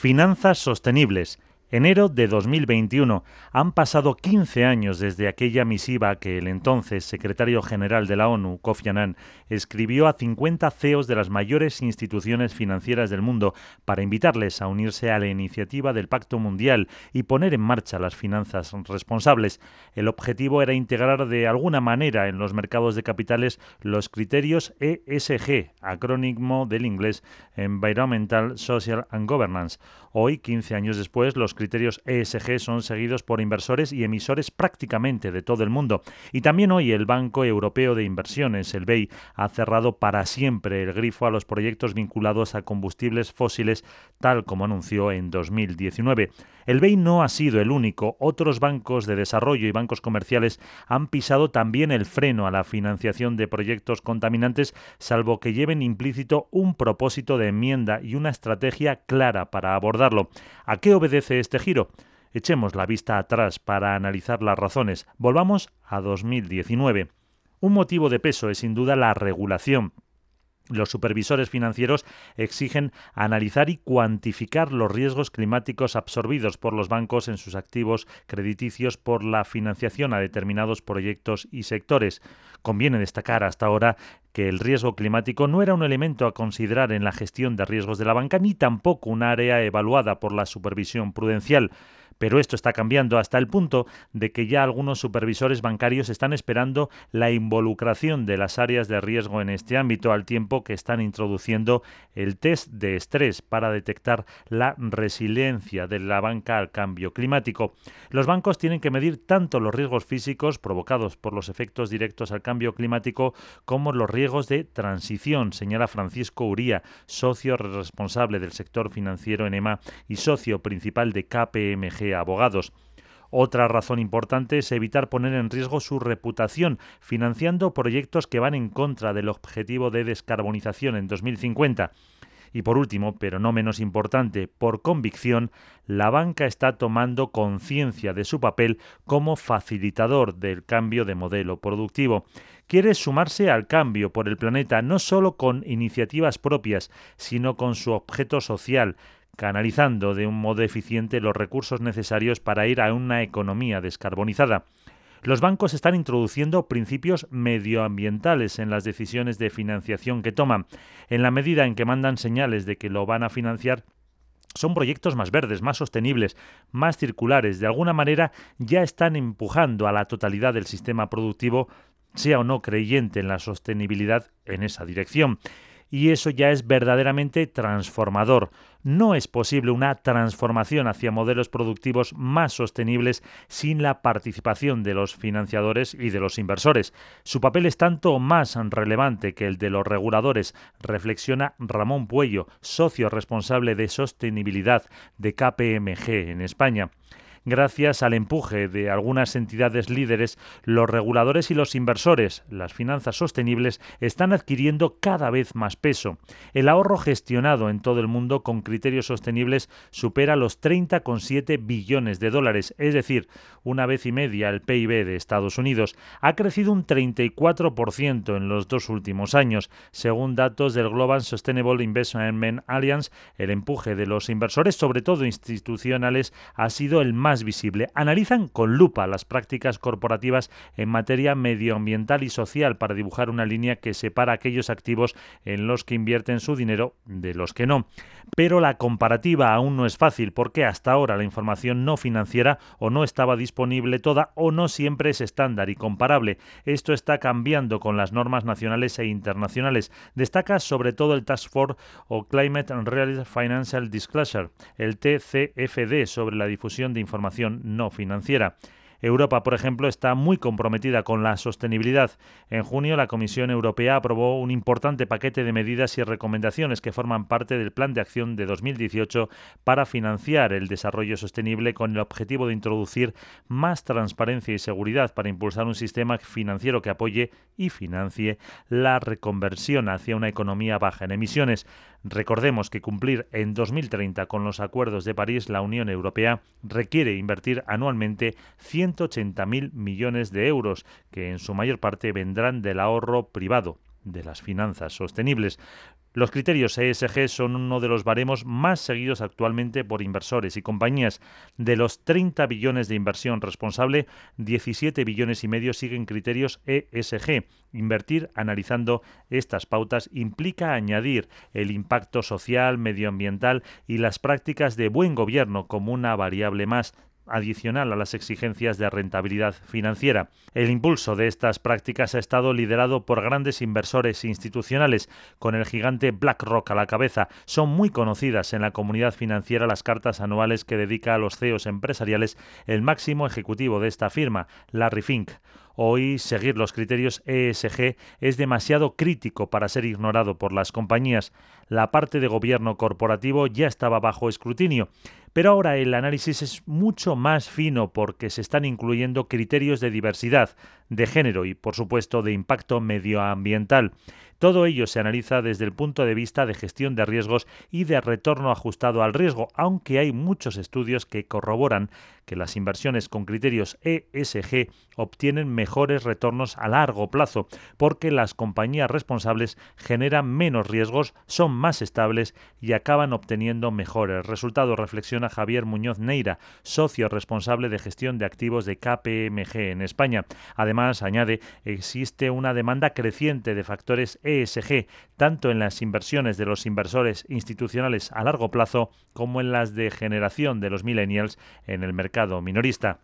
Finanzas sostenibles Enero de 2021. Han pasado 15 años desde aquella misiva que el entonces secretario general de la ONU, Kofi Annan, escribió a 50 CEOs de las mayores instituciones financieras del mundo para invitarles a unirse a la iniciativa del Pacto Mundial y poner en marcha las finanzas responsables. El objetivo era integrar de alguna manera en los mercados de capitales los criterios ESG, acrónimo del inglés Environmental, Social and Governance. Hoy, 15 años después, los criterios ESG son seguidos por inversores y emisores prácticamente de todo el mundo. Y también hoy el Banco Europeo de Inversiones, el BEI, ha cerrado para siempre el grifo a los proyectos vinculados a combustibles fósiles, tal como anunció en 2019. El BEI no ha sido el único. Otros bancos de desarrollo y bancos comerciales han pisado también el freno a la financiación de proyectos contaminantes, salvo que lleven implícito un propósito de enmienda y una estrategia clara para abordarlo. ¿A qué obedece este giro? Echemos la vista atrás para analizar las razones. Volvamos a 2019. Un motivo de peso es sin duda la regulación los supervisores financieros exigen analizar y cuantificar los riesgos climáticos absorbidos por los bancos en sus activos crediticios por la financiación a determinados proyectos y sectores. Conviene destacar hasta ahora que el riesgo climático no era un elemento a considerar en la gestión de riesgos de la banca ni tampoco un área evaluada por la supervisión prudencial. Pero esto está cambiando hasta el punto de que ya algunos supervisores bancarios están esperando la involucración de las áreas de riesgo en este ámbito al tiempo que están introduciendo el test de estrés para detectar la resiliencia de la banca al cambio climático. Los bancos tienen que medir tanto los riesgos físicos provocados por los efectos directos al cambio climático como los riesgos de transición, señala Francisco Uría, socio responsable del sector financiero en EMA y socio principal de KPMG abogados. Otra razón importante es evitar poner en riesgo su reputación, financiando proyectos que van en contra del objetivo de descarbonización en 2050. Y por último, pero no menos importante, por convicción, la banca está tomando conciencia de su papel como facilitador del cambio de modelo productivo. Quiere sumarse al cambio por el planeta no solo con iniciativas propias, sino con su objeto social, canalizando de un modo eficiente los recursos necesarios para ir a una economía descarbonizada. Los bancos están introduciendo principios medioambientales en las decisiones de financiación que toman. En la medida en que mandan señales de que lo van a financiar, son proyectos más verdes, más sostenibles, más circulares. De alguna manera ya están empujando a la totalidad del sistema productivo, sea o no creyente en la sostenibilidad, en esa dirección y eso ya es verdaderamente transformador. No es posible una transformación hacia modelos productivos más sostenibles sin la participación de los financiadores y de los inversores. Su papel es tanto más relevante que el de los reguladores, reflexiona Ramón Puello, socio responsable de sostenibilidad de KPMG en España. Gracias al empuje de algunas entidades líderes, los reguladores y los inversores, las finanzas sostenibles, están adquiriendo cada vez más peso. El ahorro gestionado en todo el mundo con criterios sostenibles supera los 30,7 billones de dólares, es decir, una vez y media el PIB de Estados Unidos. Ha crecido un 34% en los dos últimos años, según datos del Global Sustainable Investment Alliance. El empuje de los inversores, sobre todo institucionales, ha sido el más visible. Analizan con lupa las prácticas corporativas en materia medioambiental y social para dibujar una línea que separa aquellos activos en los que invierten su dinero de los que no. Pero la comparativa aún no es fácil porque hasta ahora la información no financiera o no estaba disponible toda o no siempre es estándar y comparable. Esto está cambiando con las normas nacionales e internacionales. Destaca sobre todo el Task Force o Climate and Real Financial Disclosure, el TCFD, sobre la difusión de información no financiera. Europa, por ejemplo, está muy comprometida con la sostenibilidad. En junio, la Comisión Europea aprobó un importante paquete de medidas y recomendaciones que forman parte del Plan de Acción de 2018 para financiar el desarrollo sostenible con el objetivo de introducir más transparencia y seguridad para impulsar un sistema financiero que apoye y financie la reconversión hacia una economía baja en emisiones. Recordemos que cumplir en 2030 con los acuerdos de París la Unión Europea requiere invertir anualmente 180.000 millones de euros, que en su mayor parte vendrán del ahorro privado de las finanzas sostenibles. Los criterios ESG son uno de los baremos más seguidos actualmente por inversores y compañías. De los 30 billones de inversión responsable, 17 billones y medio siguen criterios ESG. Invertir analizando estas pautas implica añadir el impacto social, medioambiental y las prácticas de buen gobierno como una variable más adicional a las exigencias de rentabilidad financiera. El impulso de estas prácticas ha estado liderado por grandes inversores institucionales, con el gigante BlackRock a la cabeza. Son muy conocidas en la comunidad financiera las cartas anuales que dedica a los CEOs empresariales el máximo ejecutivo de esta firma, Larry Fink. Hoy seguir los criterios ESG es demasiado crítico para ser ignorado por las compañías. La parte de gobierno corporativo ya estaba bajo escrutinio, pero ahora el análisis es mucho más fino porque se están incluyendo criterios de diversidad, de género y, por supuesto, de impacto medioambiental. Todo ello se analiza desde el punto de vista de gestión de riesgos y de retorno ajustado al riesgo, aunque hay muchos estudios que corroboran que las inversiones con criterios ESG obtienen mejores retornos a largo plazo, porque las compañías responsables generan menos riesgos, son más estables y acaban obteniendo mejores resultados, Javier Muñoz Neira, socio responsable de gestión de activos de KPMG en España. Además, añade, existe una demanda creciente de factores ESG, tanto en las inversiones de los inversores institucionales a largo plazo como en las de generación de los millennials en el mercado minorista.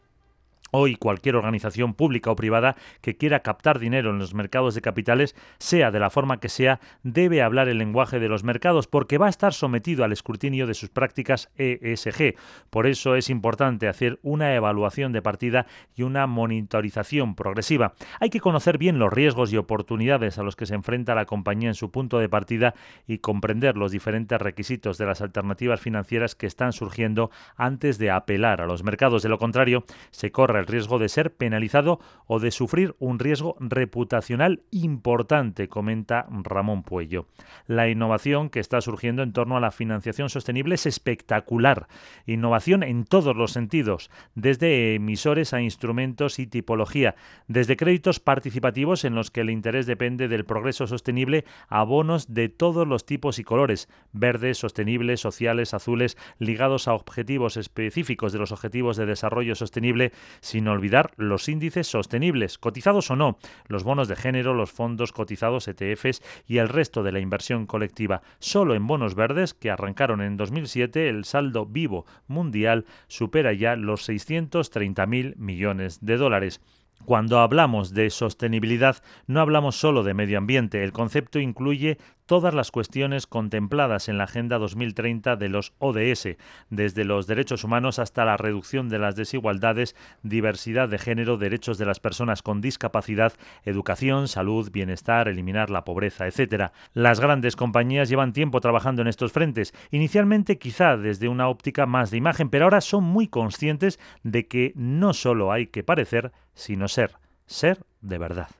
Hoy cualquier organización pública o privada que quiera captar dinero en los mercados de capitales, sea de la forma que sea, debe hablar el lenguaje de los mercados porque va a estar sometido al escrutinio de sus prácticas ESG. Por eso es importante hacer una evaluación de partida y una monitorización progresiva. Hay que conocer bien los riesgos y oportunidades a los que se enfrenta la compañía en su punto de partida y comprender los diferentes requisitos de las alternativas financieras que están surgiendo antes de apelar a los mercados. De lo contrario, se corre el riesgo de ser penalizado o de sufrir un riesgo reputacional importante, comenta Ramón Puello. La innovación que está surgiendo en torno a la financiación sostenible es espectacular. Innovación en todos los sentidos, desde emisores a instrumentos y tipología, desde créditos participativos en los que el interés depende del progreso sostenible a bonos de todos los tipos y colores, verdes, sostenibles, sociales, azules, ligados a objetivos específicos de los objetivos de desarrollo sostenible, sin olvidar los índices sostenibles, cotizados o no, los bonos de género, los fondos cotizados ETFs y el resto de la inversión colectiva. Solo en bonos verdes, que arrancaron en 2007, el saldo vivo mundial supera ya los 630.000 millones de dólares. Cuando hablamos de sostenibilidad, no hablamos solo de medio ambiente, el concepto incluye todas las cuestiones contempladas en la Agenda 2030 de los ODS, desde los derechos humanos hasta la reducción de las desigualdades, diversidad de género, derechos de las personas con discapacidad, educación, salud, bienestar, eliminar la pobreza, etc. Las grandes compañías llevan tiempo trabajando en estos frentes, inicialmente quizá desde una óptica más de imagen, pero ahora son muy conscientes de que no solo hay que parecer, sino ser, ser de verdad.